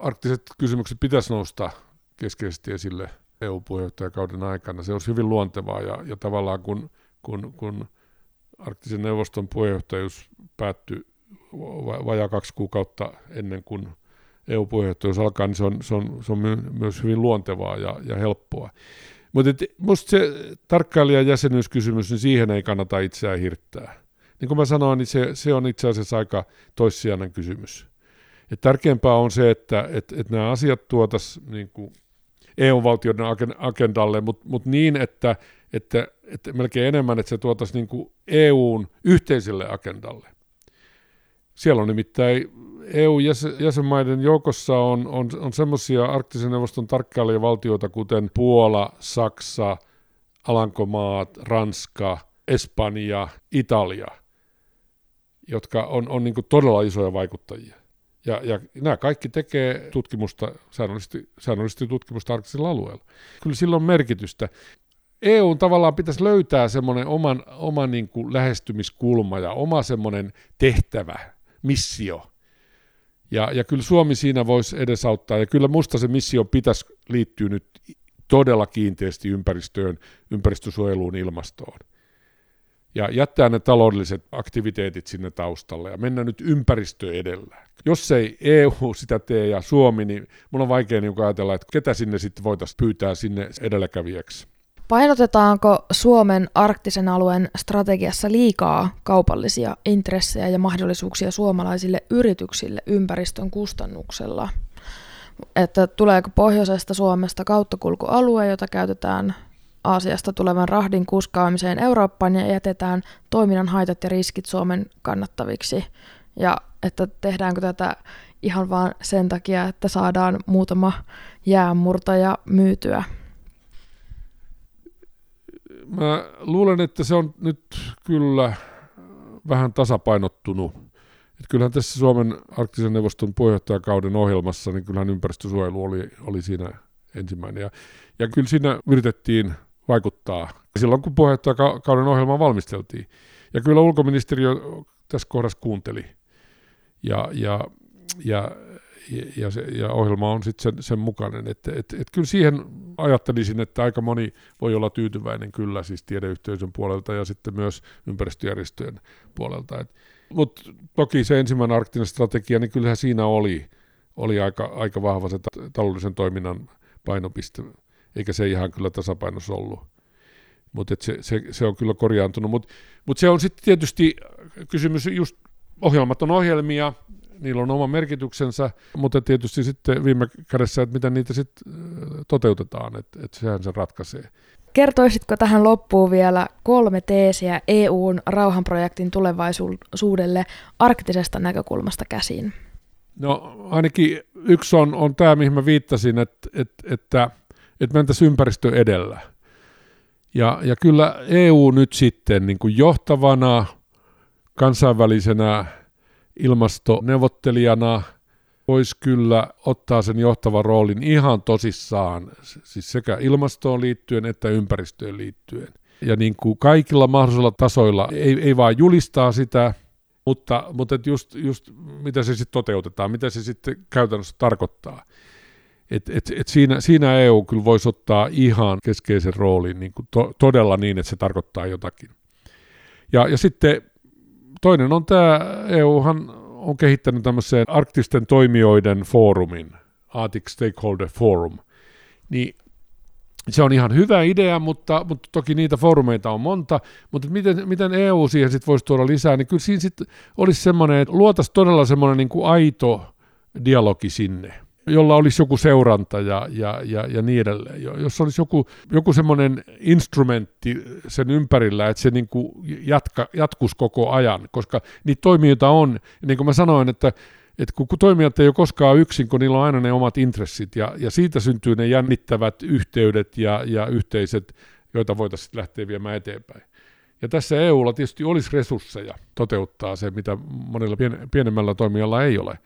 [SPEAKER 4] arktiset kysymykset pitäisi nousta keskeisesti esille EU-puheenjohtajakauden aikana. Se olisi hyvin luontevaa ja, ja tavallaan kun, kun, kun arktisen neuvoston puheenjohtajuus päättyi vajaa kaksi kuukautta ennen kuin EU-puheenjohtajuus alkaa, niin se on, se on, se on myös hyvin luontevaa ja, ja helppoa. Mutta minusta se tarkkailijan jäsenyyskysymys, niin siihen ei kannata itseään hirttää. Niin kuin mä sanoin, niin se, se on itse asiassa aika toissijainen kysymys. Et tärkeämpää on se, että et, et nämä asiat tuotaisiin niin EU-valtioiden agendalle, mutta mut niin, että, että, että melkein enemmän, että se tuotaisiin niin EUn yhteiselle agendalle. Siellä on nimittäin EU-jäsenmaiden joukossa on, on, on semmoisia arktisen neuvoston tarkkailijavaltioita, kuten Puola, Saksa, Alankomaat, Ranska, Espanja, Italia, jotka on, on niin todella isoja vaikuttajia. Ja, ja nämä kaikki tekee tutkimusta, säännöllisesti, säännöllisesti tutkimusta arktisella alueella. Kyllä sillä on merkitystä. EUn tavallaan pitäisi löytää semmoinen oman, oma niin kuin lähestymiskulma ja oma semmoinen tehtävä, missio. Ja, ja kyllä Suomi siinä voisi edesauttaa, ja kyllä musta se missio pitäisi liittyä nyt todella kiinteästi ympäristöön, ympäristösuojeluun, ilmastoon. Ja jättää ne taloudelliset aktiviteetit sinne taustalle ja mennä nyt ympäristö edellä. Jos ei EU sitä tee ja Suomi, niin mun on vaikea niin ajatella, että ketä sinne sitten voitaisiin pyytää sinne edelläkävijäksi.
[SPEAKER 3] Painotetaanko Suomen arktisen alueen strategiassa liikaa kaupallisia intressejä ja mahdollisuuksia suomalaisille yrityksille ympäristön kustannuksella? Että tuleeko pohjoisesta Suomesta kauttakulkualue, jota käytetään Aasiasta tulevan rahdin kuskaamiseen Eurooppaan ja jätetään toiminnan haitat ja riskit Suomen kannattaviksi? Ja että tehdäänkö tätä ihan vain sen takia, että saadaan muutama jäänmurtaja myytyä
[SPEAKER 4] mä luulen, että se on nyt kyllä vähän tasapainottunut. Et kyllähän tässä Suomen arktisen neuvoston puheenjohtajakauden ohjelmassa, niin kyllähän ympäristösuojelu oli, oli siinä ensimmäinen. Ja, ja kyllä siinä yritettiin vaikuttaa silloin, kun puheenjohtajakauden ohjelmaa valmisteltiin. Ja kyllä ulkoministeriö tässä kohdassa kuunteli. Ja, ja, ja ja, se, ja ohjelma on sitten sen, sen mukainen. Että et, et kyllä siihen ajattelisin, että aika moni voi olla tyytyväinen kyllä siis tiedeyhteisön puolelta ja sitten myös ympäristöjärjestöjen puolelta. Mutta toki se ensimmäinen arktinen strategia, niin kyllähän siinä oli, oli aika, aika vahva se taloudellisen toiminnan painopiste, eikä se ihan kyllä tasapainossa ollut. Mutta se, se, se on kyllä korjaantunut. Mutta mut se on sitten tietysti kysymys just ohjelmat on ohjelmia, niillä on oma merkityksensä, mutta tietysti sitten viime kädessä, että miten niitä sitten toteutetaan, että, että sehän se ratkaisee.
[SPEAKER 3] Kertoisitko tähän loppuun vielä kolme teesiä EUn rauhanprojektin tulevaisuudelle arktisesta näkökulmasta käsin?
[SPEAKER 4] No ainakin yksi on, on tämä, mihin mä viittasin, että, että, että, että mentäisiin ympäristö edellä. Ja, ja kyllä EU nyt sitten niin kuin johtavana kansainvälisenä ilmastoneuvottelijana voisi kyllä ottaa sen johtavan roolin ihan tosissaan, siis sekä ilmastoon liittyen että ympäristöön liittyen. Ja niin kuin kaikilla mahdollisilla tasoilla, ei, ei vaan julistaa sitä, mutta, mutta et just, just mitä se sitten toteutetaan, mitä se sitten käytännössä tarkoittaa. Et, et, et siinä, siinä EU kyllä voisi ottaa ihan keskeisen roolin niin kuin to, todella niin, että se tarkoittaa jotakin. Ja, ja sitten Toinen on tämä, EUhan on kehittänyt tämmöisen arktisten toimijoiden foorumin, Arctic Stakeholder Forum, niin se on ihan hyvä idea, mutta, mutta toki niitä foorumeita on monta, mutta miten, miten EU siihen sitten voisi tuoda lisää, niin kyllä siinä sitten olisi semmoinen, että luotaisiin todella semmoinen niin kuin aito dialogi sinne jolla olisi joku seuranta ja, ja, ja, ja niin edelleen. Jos olisi joku, joku semmoinen instrumentti sen ympärillä, että se niin kuin jatka, jatkuisi koko ajan, koska niitä toimijoita on, niin kuin mä sanoin, että että kun, toimijat ei ole koskaan yksin, kun niillä on aina ne omat intressit, ja, ja siitä syntyy ne jännittävät yhteydet ja, ja yhteiset, joita voitaisiin lähteä viemään eteenpäin. Ja tässä EUlla tietysti olisi resursseja toteuttaa se, mitä monella pienemmällä toimijalla ei ole.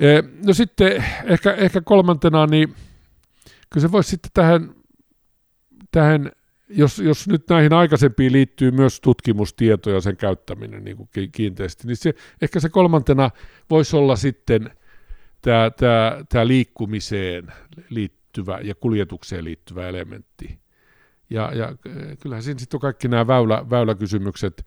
[SPEAKER 4] Eh, no sitten ehkä, ehkä kolmantena, niin kyllä se voisi sitten tähän, tähän jos, jos nyt näihin aikaisempiin liittyy myös tutkimustieto ja sen käyttäminen niin kuin kiinteästi, niin se, ehkä se kolmantena voisi olla sitten tämä, tämä, tämä liikkumiseen liittyvä ja kuljetukseen liittyvä elementti. Ja, ja kyllähän siinä sitten on kaikki nämä väylä, väyläkysymykset,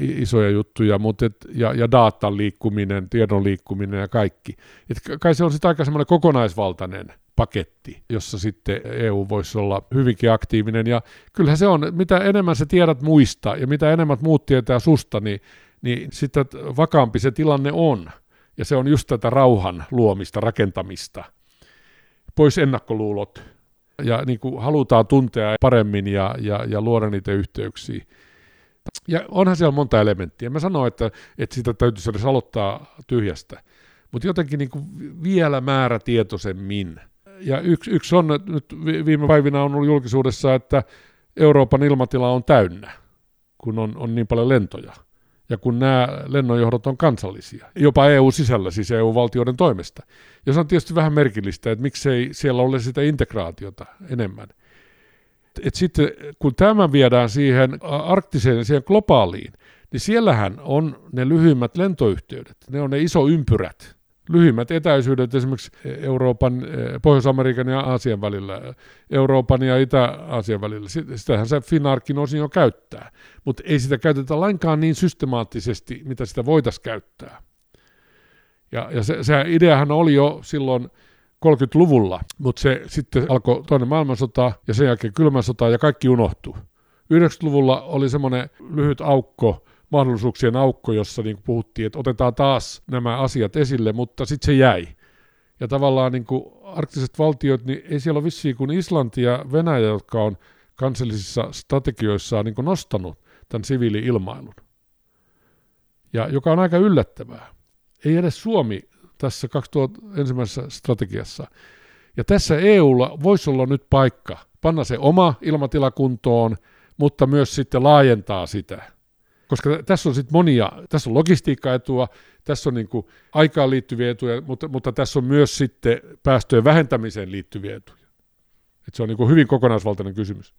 [SPEAKER 4] isoja juttuja, mutta et, ja, ja datan liikkuminen, tiedon liikkuminen ja kaikki. Et kai se on sitten aika semmoinen kokonaisvaltainen paketti, jossa sitten EU voisi olla hyvinkin aktiivinen. Ja kyllähän se on, mitä enemmän sä tiedät muista ja mitä enemmän muut tietää susta, niin, niin sitten vakaampi se tilanne on. Ja se on just tätä rauhan luomista, rakentamista. Pois ennakkoluulot. Ja niin kuin halutaan tuntea paremmin ja, ja, ja luoda niitä yhteyksiä. Ja onhan siellä monta elementtiä. Mä sanoin, että, että sitä täytyisi edes aloittaa tyhjästä. Mutta jotenkin niin kuin vielä määrätietoisemmin. Ja yksi, yksi on, nyt viime päivinä on ollut julkisuudessa, että Euroopan ilmatila on täynnä, kun on, on niin paljon lentoja ja kun nämä lennonjohdot on kansallisia, jopa EU-sisällä, siis EU-valtioiden toimesta. Ja se on tietysti vähän merkillistä, että miksei siellä ole sitä integraatiota enemmän. Et sitten kun tämä viedään siihen arktiseen, siihen globaaliin, niin siellähän on ne lyhyimmät lentoyhteydet, ne on ne iso ympyrät, lyhyimmät etäisyydet esimerkiksi Euroopan, Pohjois-Amerikan ja Aasian välillä, Euroopan ja Itä-Aasian välillä. Sitähän se osin jo käyttää, mutta ei sitä käytetä lainkaan niin systemaattisesti, mitä sitä voitaisiin käyttää. Ja, ja se, se ideahan oli jo silloin 30-luvulla, mutta se sitten alkoi toinen maailmansota ja sen jälkeen kylmä sota ja kaikki unohtui. 90-luvulla oli semmoinen lyhyt aukko, mahdollisuuksien aukko, jossa niin puhuttiin, että otetaan taas nämä asiat esille, mutta sitten se jäi. Ja tavallaan niin kuin arktiset valtiot, niin ei siellä ole vissiin kuin Islanti ja Venäjä, jotka on kansallisissa strategioissaan niin kuin nostanut tämän siviili-ilmailun. Ja joka on aika yllättävää. Ei edes Suomi tässä 2000 ensimmäisessä strategiassa. Ja tässä EUlla voisi olla nyt paikka panna se oma ilmatila kuntoon, mutta myös sitten laajentaa sitä – koska tässä on sitten monia, tässä on logistiikkaetua, tässä on niin kuin aikaan liittyviä etuja, mutta, mutta tässä on myös sitten päästöjen vähentämiseen liittyviä etuja. Et se on niin kuin hyvin kokonaisvaltainen kysymys.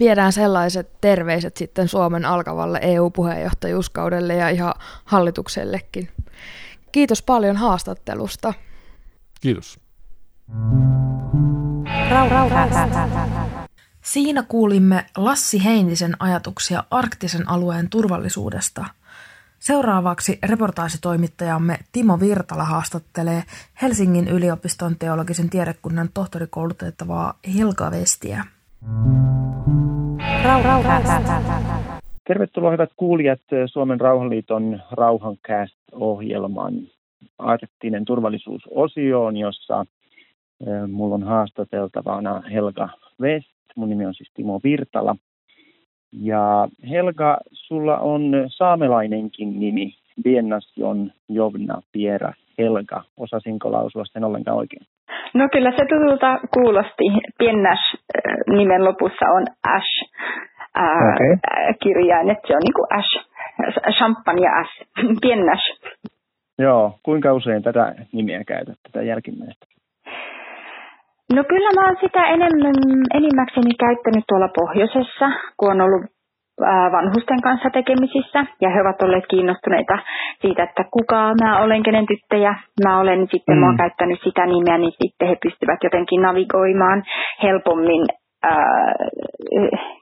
[SPEAKER 3] Viedään sellaiset terveiset sitten Suomen alkavalle EU-puheenjohtajuuskaudelle ja ihan hallituksellekin. Kiitos paljon haastattelusta.
[SPEAKER 4] Kiitos.
[SPEAKER 3] Rau, rau, rau, rau, rau, rau. Siinä kuulimme Lassi Heinisen ajatuksia arktisen alueen turvallisuudesta. Seuraavaksi reportaasitoimittajamme Timo Virtala haastattelee Helsingin yliopiston teologisen tiedekunnan tohtorikoulutettavaa Hilka Vestiä.
[SPEAKER 5] Tervetuloa hyvät kuulijat Suomen Rauhanliiton Rauhancast-ohjelman arktinen turvallisuusosioon, jossa eh, mulla on haastateltavana Helga West Mun nimi on siis Timo Virtala. Ja Helga, sulla on saamelainenkin nimi, Biennasjon Jovna Piera Helga. Osasinko lausua sen ollenkaan oikein?
[SPEAKER 6] No kyllä se tutulta kuulosti. Piennas nimen lopussa on Ash okay. kirjain, että se on niin kuin Ash, champagne ja Ash, Piennas.
[SPEAKER 5] Joo, kuinka usein tätä nimeä käytät, tätä jälkimmäistä?
[SPEAKER 6] No kyllä mä oon sitä enemmän, enimmäkseni käyttänyt tuolla pohjoisessa, kun on ollut vanhusten kanssa tekemisissä ja he ovat olleet kiinnostuneita siitä, että kuka mä olen, kenen tyttöjä mä olen. Sitten mm. mä oon mm. käyttänyt sitä nimeä, niin sitten he pystyvät jotenkin navigoimaan helpommin ää,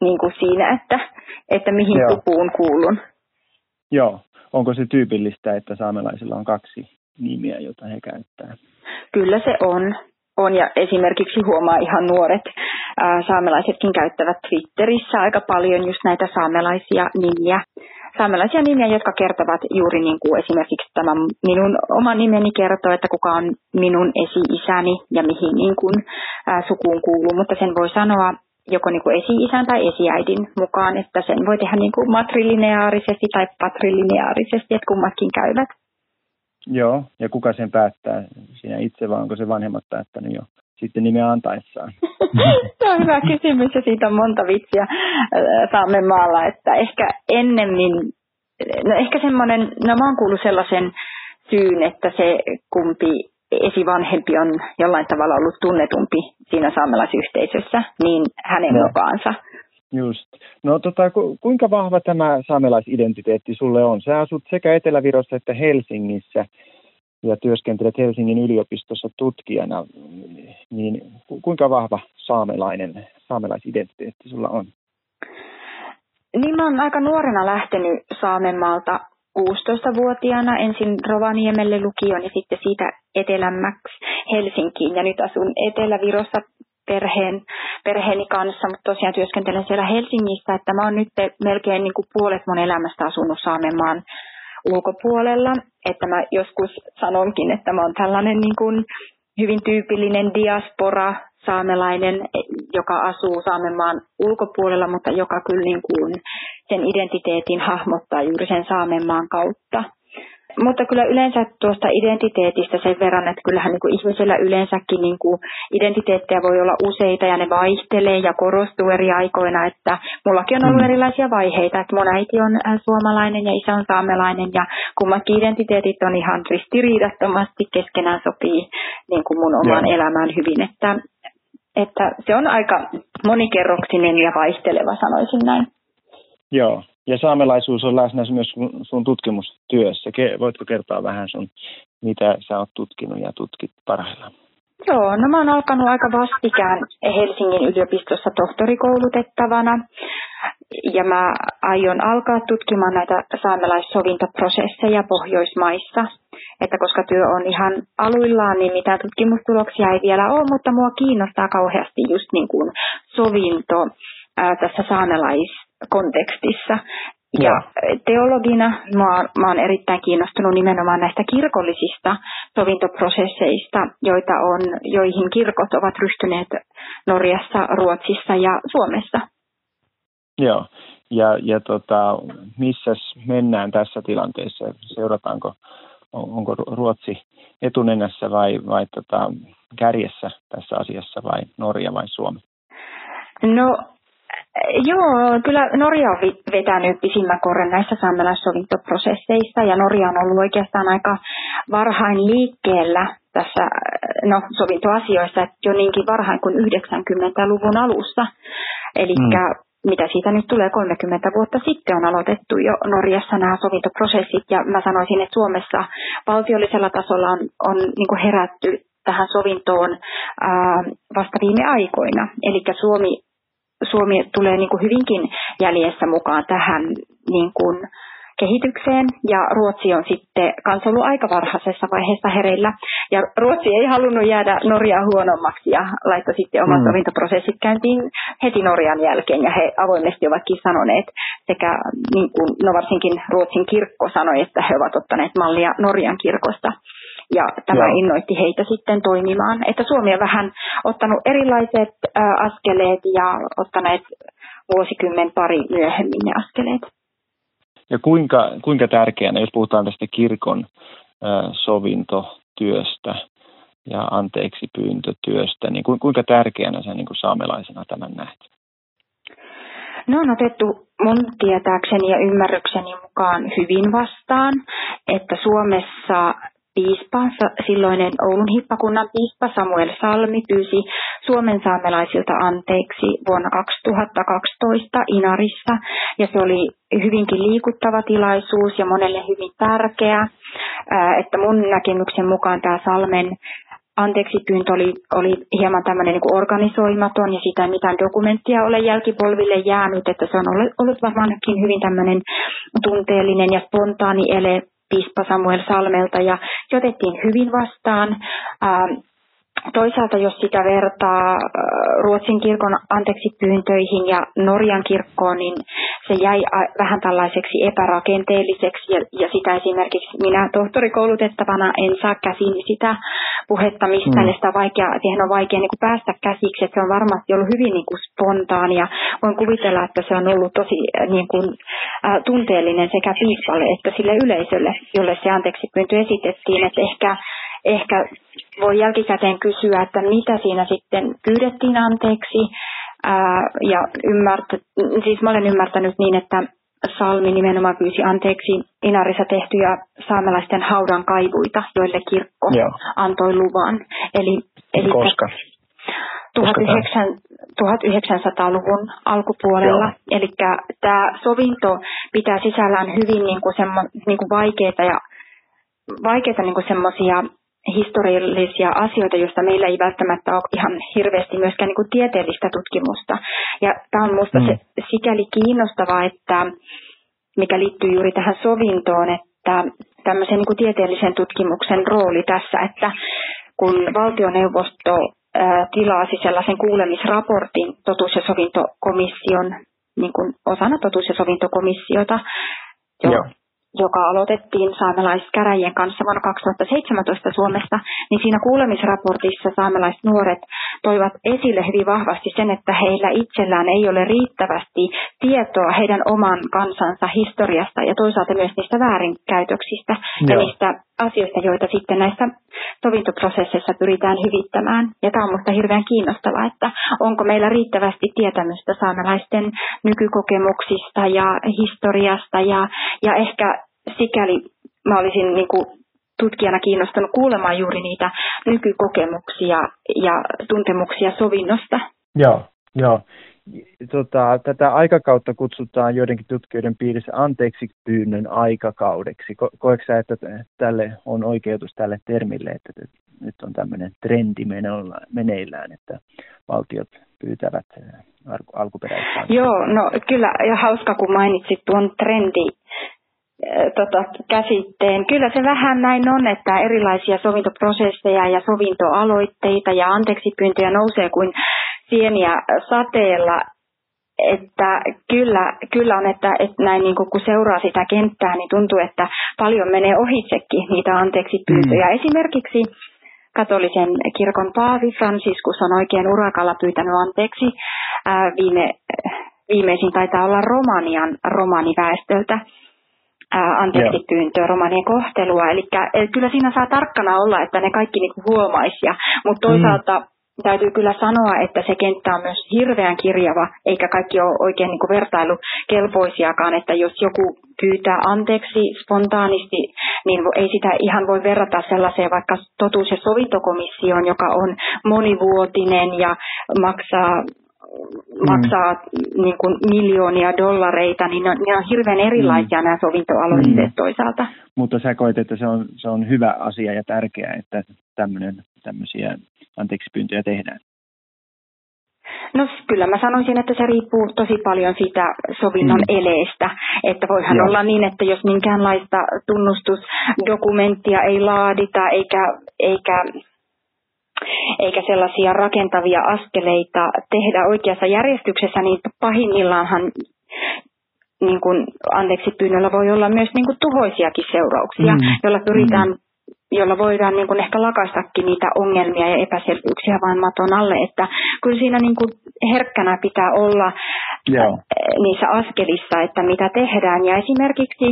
[SPEAKER 6] niin kuin siinä, että, että mihin Joo. sukuun kuulun.
[SPEAKER 5] Joo. Onko se tyypillistä, että saamelaisilla on kaksi nimiä, jota he käyttää?
[SPEAKER 6] Kyllä se on on ja esimerkiksi huomaa ihan nuoret ää, saamelaisetkin käyttävät Twitterissä aika paljon just näitä saamelaisia nimiä. Saamelaisia nimiä, jotka kertovat juuri niin kuin esimerkiksi tämä minun oma nimeni kertoo, että kuka on minun esi-isäni ja mihin niin kuin, ää, sukuun kuuluu, mutta sen voi sanoa joko niin kuin esi-isän tai esiäidin mukaan, että sen voi tehdä niin kuin matrilineaarisesti tai patrilineaarisesti, että kummatkin käyvät.
[SPEAKER 5] Joo, ja kuka sen päättää? Sinä itse vai onko se vanhemmat päättänyt jo sitten nimeä antaessaan?
[SPEAKER 6] se on hyvä kysymys ja siitä on monta vitsiä äh, saamme maalla, että ehkä ennemmin, no ehkä semmoinen, no mä oon kuullut sellaisen syyn, että se kumpi esivanhempi on jollain tavalla ollut tunnetumpi siinä saamelaisyhteisössä, niin hänen no. mukaansa
[SPEAKER 5] Just. No tota, ku, kuinka vahva tämä saamelaisidentiteetti sulle on? Sä asut sekä Etelä-Virossa että Helsingissä. Ja työskentelet Helsingin yliopistossa tutkijana, niin kuinka vahva saamelainen, saamelaisidentiteetti sulla on?
[SPEAKER 6] Niin mä oon aika nuorena lähtenyt Saamenmaalta 16-vuotiaana ensin Rovaniemelle lukioon ja sitten siitä etelämmäksi Helsinkiin. Ja nyt asun Etelä-Virossa perheen, perheeni kanssa, mutta tosiaan työskentelen siellä Helsingissä, että mä oon nyt melkein niin kuin puolet mun elämästä asunut Saamenmaan ulkopuolella. Että mä joskus sanonkin, että mä oon tällainen niin kuin hyvin tyypillinen diaspora saamelainen, joka asuu Saamenmaan ulkopuolella, mutta joka kyllä niin kuin sen identiteetin hahmottaa juuri sen Saamenmaan kautta. Mutta kyllä yleensä tuosta identiteetistä sen verran, että kyllähän niin kuin ihmisellä yleensäkin niin kuin identiteettejä voi olla useita ja ne vaihtelee ja korostuu eri aikoina. Että mullakin on ollut mm. erilaisia vaiheita, että mun äiti on äh, suomalainen ja isä on saamelainen ja kummatkin identiteetit on ihan ristiriidattomasti keskenään sopii niin kuin mun omaan ja. elämään hyvin. Että, että se on aika monikerroksinen ja vaihteleva, sanoisin näin.
[SPEAKER 5] Joo, ja saamelaisuus on läsnä myös sun tutkimustyössä. Voitko kertoa vähän sun, mitä sä oot tutkinut ja tutkit parhaillaan?
[SPEAKER 6] Joo, no mä oon alkanut aika vastikään Helsingin yliopistossa tohtorikoulutettavana. Ja mä aion alkaa tutkimaan näitä saamelaissovintoprosesseja Pohjoismaissa. Että koska työ on ihan aluillaan, niin mitään tutkimustuloksia ei vielä ole, mutta mua kiinnostaa kauheasti just niin kuin sovinto ää, tässä saamelais kontekstissa. Ja teologina mä mä oon erittäin kiinnostunut nimenomaan näistä kirkollisista sovintoprosesseista, joita on, joihin kirkot ovat ryhtyneet Norjassa, Ruotsissa ja Suomessa.
[SPEAKER 5] Joo, ja, ja tota, missä mennään tässä tilanteessa? Seurataanko, onko Ruotsi etunenässä vai, vai tota, kärjessä tässä asiassa vai Norja vai Suomi?
[SPEAKER 6] No Joo, kyllä Norja on vetänyt pisimmän korren näissä saamelaissovintoprosesseissa ja Norja on ollut oikeastaan aika varhain liikkeellä tässä no, sovintoasioissa, että jo niinkin varhain kuin 90-luvun alussa. Eli mm. mitä siitä nyt tulee 30 vuotta sitten on aloitettu jo Norjassa nämä sovintoprosessit ja mä sanoisin, että Suomessa valtiollisella tasolla on, on niin herätty tähän sovintoon ää, vasta viime aikoina. Eli Suomi Suomi tulee niin kuin hyvinkin jäljessä mukaan tähän niin kuin kehitykseen ja Ruotsi on sitten kanssa ollut aika varhaisessa vaiheessa hereillä. Ja Ruotsi ei halunnut jäädä Norjaa huonommaksi ja laittoi sitten omat mm. sovintoprosessit käyntiin heti Norjan jälkeen ja he avoimesti ovatkin sanoneet sekä niin kuin, no varsinkin Ruotsin kirkko sanoi, että he ovat ottaneet mallia Norjan kirkosta. Ja tämä Joo. innoitti heitä sitten toimimaan. Että Suomi on vähän ottanut erilaiset ä, askeleet ja ottaneet vuosikymmen pari myöhemmin ne askeleet.
[SPEAKER 5] Ja kuinka, kuinka tärkeänä, jos puhutaan tästä kirkon ä, sovintotyöstä ja anteeksi pyyntötyöstä, niin kuinka tärkeänä sä niin kuin saamelaisena tämän näet?
[SPEAKER 6] Ne on otettu mun tietääkseni ja ymmärrykseni mukaan hyvin vastaan, että Suomessa piispa, silloinen Oulun hippakunnan piispa Samuel Salmi pyysi Suomen saamelaisilta anteeksi vuonna 2012 Inarissa. Ja se oli hyvinkin liikuttava tilaisuus ja monelle hyvin tärkeä. Että mun näkemyksen mukaan tämä Salmen anteeksi pyyntö oli, oli hieman tämmöinen niin organisoimaton ja sitä ei mitään dokumenttia ole jälkipolville jäänyt, että se on ollut, ollut varmaankin hyvin tämmöinen tunteellinen ja spontaani ele piispa Samuel Salmelta ja se otettiin hyvin vastaan. Ähm, toisaalta jos sitä vertaa äh, Ruotsin kirkon anteeksi pyyntöihin ja Norjan kirkkoon, niin se jäi vähän tällaiseksi epärakenteelliseksi ja, ja sitä esimerkiksi minä tohtorikoulutettavana en saa käsiin sitä puhetta mistään mm. sitä on vaikea, siihen on vaikea niin kuin päästä käsiksi, että se on varmasti ollut hyvin niin kuin spontaani ja voin kuvitella, että se on ollut tosi äh, niin kuin, äh, tunteellinen sekä piispalle että sille yleisölle, jolle se anteeksi pyyntö esitettiin, että ehkä ehkä voi jälkikäteen kysyä, että mitä siinä sitten pyydettiin anteeksi. Ää, ja ymmärtä, siis mä olen ymmärtänyt niin, että Salmi nimenomaan pyysi anteeksi Inarissa tehtyjä saamelaisten haudan kaivuita, joille kirkko Joo. antoi luvan. Eli, eli
[SPEAKER 5] Koska?
[SPEAKER 6] 1900-luvun alkupuolella. Joo. Eli tämä sovinto pitää sisällään hyvin niin kuin semmo, niin kuin vaikeita ja vaikeita niin semmoisia historiallisia asioita, joista meillä ei välttämättä ole ihan hirveästi myöskään niin kuin tieteellistä tutkimusta. Ja tämä on minusta mm. se, sikäli kiinnostavaa, että mikä liittyy juuri tähän sovintoon, että tämmöisen niin kuin tieteellisen tutkimuksen rooli tässä, että kun valtioneuvosto ää, tilasi sellaisen kuulemisraportin totuus- ja sovintokomission niin kuin osana totuus- ja sovintokomissiota, jo, Joo joka aloitettiin saamelaiskäräjien kanssa vuonna 2017 Suomesta, niin siinä kuulemisraportissa saamelaiset toivat esille hyvin vahvasti sen, että heillä itsellään ei ole riittävästi tietoa heidän oman kansansa historiasta ja toisaalta myös niistä väärinkäytöksistä Joo. ja niistä asioista, joita sitten näissä sovintoprosesseissa pyritään hyvittämään. Ja tämä on minusta hirveän kiinnostavaa, että onko meillä riittävästi tietämystä saamelaisten nykykokemuksista ja historiasta ja, ja ehkä sikäli mä olisin niin kuin tutkijana kiinnostunut kuulemaan juuri niitä nykykokemuksia ja tuntemuksia sovinnosta.
[SPEAKER 5] Joo, joo. Tota, tätä aikakautta kutsutaan joidenkin tutkijoiden piirissä anteeksi pyynnön aikakaudeksi. Ko- koetko sä, että tälle on oikeutus tälle termille, että nyt on tämmöinen trendi meneillään, että valtiot pyytävät alkuperäistä?
[SPEAKER 6] Joo, no kyllä, ja hauska kun mainitsit tuon trendi tota, käsitteen. Kyllä se vähän näin on, että erilaisia sovintoprosesseja ja sovintoaloitteita ja anteeksipyyntöjä nousee kuin sieniä sateella. Että kyllä, kyllä on, että, että näin niin kun seuraa sitä kenttää, niin tuntuu, että paljon menee ohitsekin niitä anteeksipyyntöjä. Mm. Esimerkiksi katolisen kirkon paavi Franciscus on oikein urakalla pyytänyt anteeksi. Ää, viime, viimeisin taitaa olla Romanian romaniväestöltä anteeksi pyyntöä, romanien kohtelua. Eli kyllä siinä saa tarkkana olla, että ne kaikki niinku huomaisi. Mutta toisaalta mm. Täytyy kyllä sanoa, että se kenttä on myös hirveän kirjava, eikä kaikki ole oikein niinku vertailukelpoisiakaan. Että jos joku pyytää anteeksi spontaanisti, niin ei sitä ihan voi verrata sellaiseen vaikka totuus- ja sovintokomissioon, joka on monivuotinen ja maksaa Mm. maksaa mm. niin kuin miljoonia dollareita, niin ne on, ne on hirveän erilaisia mm. nämä sovintoaloitteet mm. toisaalta.
[SPEAKER 5] Mutta sä koet, että se on, se on hyvä asia ja tärkeää, että tämmöinen, tämmöisiä anteeksi pyyntöjä tehdään.
[SPEAKER 6] No kyllä mä sanoisin, että se riippuu tosi paljon siitä sovinnon mm. eleestä. Että voihan Joo. olla niin, että jos minkäänlaista tunnustusdokumenttia ei laadita eikä, eikä eikä sellaisia rakentavia askeleita tehdä oikeassa järjestyksessä, niin pahimmillaanhan niin kuin, anteeksi pyynnöllä voi olla myös niin kuin, tuhoisiakin seurauksia, mm. joilla pyritään mm jolla voidaan niin kuin ehkä lakaistakin niitä ongelmia ja epäselvyyksiä vain maton alle. Että kyllä siinä niin kuin herkkänä pitää olla Joo. niissä askelissa, että mitä tehdään. Ja esimerkiksi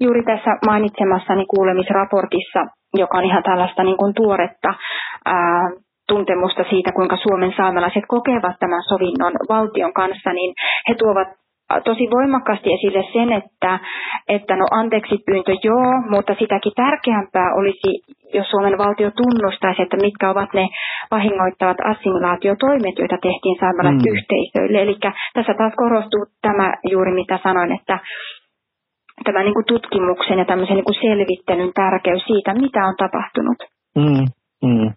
[SPEAKER 6] juuri tässä mainitsemassani kuulemisraportissa, joka on ihan tällaista niin kuin tuoretta ää, tuntemusta siitä, kuinka Suomen saamelaiset kokevat tämän sovinnon valtion kanssa, niin he tuovat tosi voimakkaasti esille sen, että, että no anteeksi pyyntö joo, mutta sitäkin tärkeämpää olisi, jos Suomen valtio tunnustaisi, että mitkä ovat ne vahingoittavat assimilaatiotoimet, joita tehtiin saamelaisyhteisöille. Mm. Eli tässä taas korostuu tämä juuri mitä sanoin, että tämä niin kuin tutkimuksen ja tämmöisen niin kuin selvittelyn tärkeys siitä, mitä on tapahtunut.
[SPEAKER 5] Mm, mm.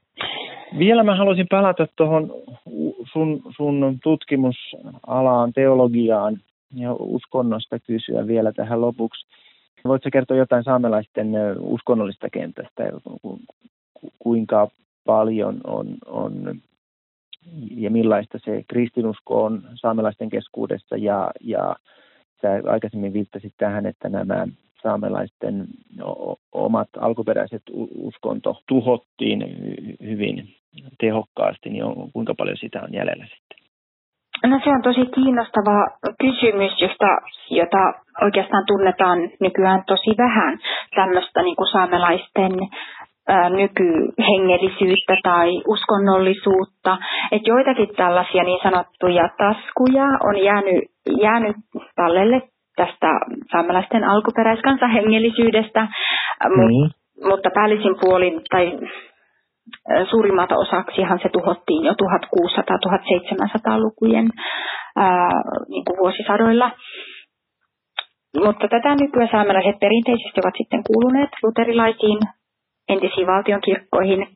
[SPEAKER 5] Vielä mä haluaisin palata tuohon sun, sun tutkimusalaan, teologiaan ja uskonnosta kysyä vielä tähän lopuksi. Voitko kertoa jotain saamelaisten uskonnollista kentästä, kuinka paljon on, on ja millaista se kristinusko on saamelaisten keskuudessa ja, ja sä aikaisemmin viittasit tähän, että nämä saamelaisten omat alkuperäiset uskonto tuhottiin hyvin tehokkaasti, niin on, kuinka paljon sitä on jäljellä sitten?
[SPEAKER 6] No se on tosi kiinnostava kysymys, josta, jota oikeastaan tunnetaan nykyään tosi vähän, tämmöistä niin kuin saamelaisten ää, nykyhengellisyyttä tai uskonnollisuutta. Että joitakin tällaisia niin sanottuja taskuja on jäänyt, jäänyt tallelle tästä saamelaisten alkuperäiskansan hengellisyydestä, mm. mutta päällisin puolin tai suurimmalta osaksihan se tuhottiin jo 1600-1700-lukujen niin kuin vuosisadoilla. Mutta tätä nykyään saamelaiset perinteisesti ovat sitten kuuluneet luterilaisiin entisiin valtionkirkkoihin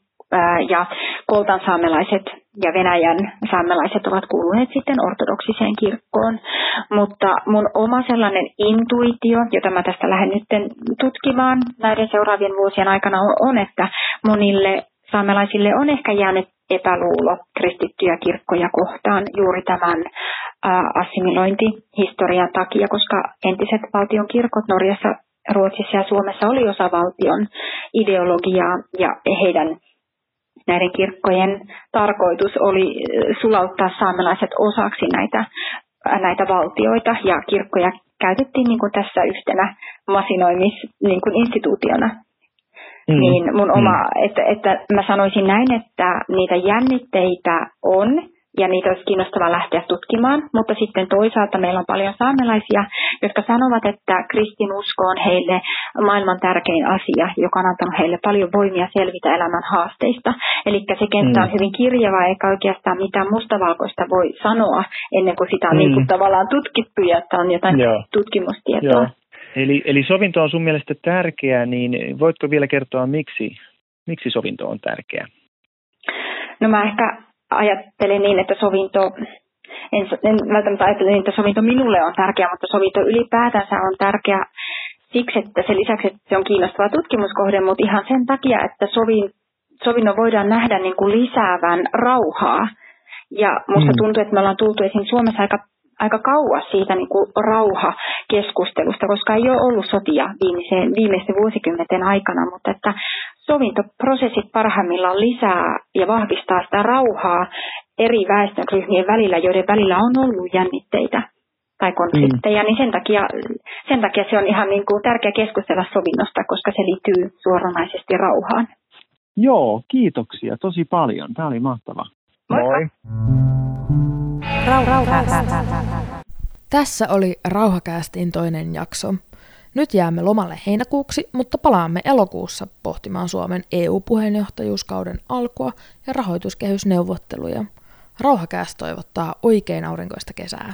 [SPEAKER 6] ja Koltan saamelaiset ja Venäjän saamelaiset ovat kuuluneet sitten ortodoksiseen kirkkoon. Mutta mun oma sellainen intuitio, jota mä tästä lähden nyt tutkimaan näiden seuraavien vuosien aikana, on, että monille saamelaisille on ehkä jäänyt epäluulo kristittyjä kirkkoja kohtaan juuri tämän assimilointihistorian takia, koska entiset valtion kirkot Norjassa, Ruotsissa ja Suomessa oli osa valtion ideologiaa ja heidän näiden kirkkojen tarkoitus oli sulauttaa saamelaiset osaksi näitä, näitä valtioita. Ja kirkkoja käytettiin niin kuin tässä yhtenä masinoimis niin kuin instituutiona Mm. Niin mun oma, mm. että, että mä sanoisin näin, että niitä jännitteitä on ja niitä olisi kiinnostava lähteä tutkimaan, mutta sitten toisaalta meillä on paljon saamelaisia, jotka sanovat, että kristinusko on heille maailman tärkein asia, joka on antanut heille paljon voimia selvitä elämän haasteista. Eli se kenttä on mm. hyvin kirjava, eikä oikeastaan mitään mustavalkoista voi sanoa ennen kuin sitä on mm. niin kuin tavallaan tutkittu ja että on jotain Joo. tutkimustietoa. Joo.
[SPEAKER 5] Eli, eli sovinto on sun mielestä tärkeää, niin voitko vielä kertoa, miksi, miksi sovinto on tärkeää?
[SPEAKER 6] No mä ehkä ajattelen niin, että sovinto, en, en välttämättä ajattele niin, että sovinto minulle on tärkeä, mutta sovinto ylipäätänsä on tärkeä siksi, että se lisäksi, että se on kiinnostava tutkimuskohde, mutta ihan sen takia, että sovin, sovinnon voidaan nähdä niin kuin lisäävän rauhaa. Ja musta mm. tuntuu, että me ollaan tultu esiin Suomessa aika aika kauas siitä niin kuin rauhakeskustelusta, koska ei ole ollut sotia viimeisen, viimeisten vuosikymmenten aikana, mutta että sovintoprosessit parhaimmillaan lisää ja vahvistaa sitä rauhaa eri väestöryhmien välillä, joiden välillä on ollut jännitteitä tai konflikteja, mm. niin sen takia, sen takia se on ihan niin kuin tärkeä keskustella sovinnosta, koska se liittyy suoranaisesti rauhaan.
[SPEAKER 5] Joo, kiitoksia tosi paljon. Tämä oli mahtavaa.
[SPEAKER 6] Moikka. Moi.
[SPEAKER 3] Tässä oli Rauhakäästin toinen jakso. Nyt jäämme lomalle heinäkuuksi, mutta palaamme elokuussa pohtimaan Suomen EU-puheenjohtajuuskauden alkua ja rahoituskehysneuvotteluja. Rauhakääst toivottaa oikein aurinkoista kesää.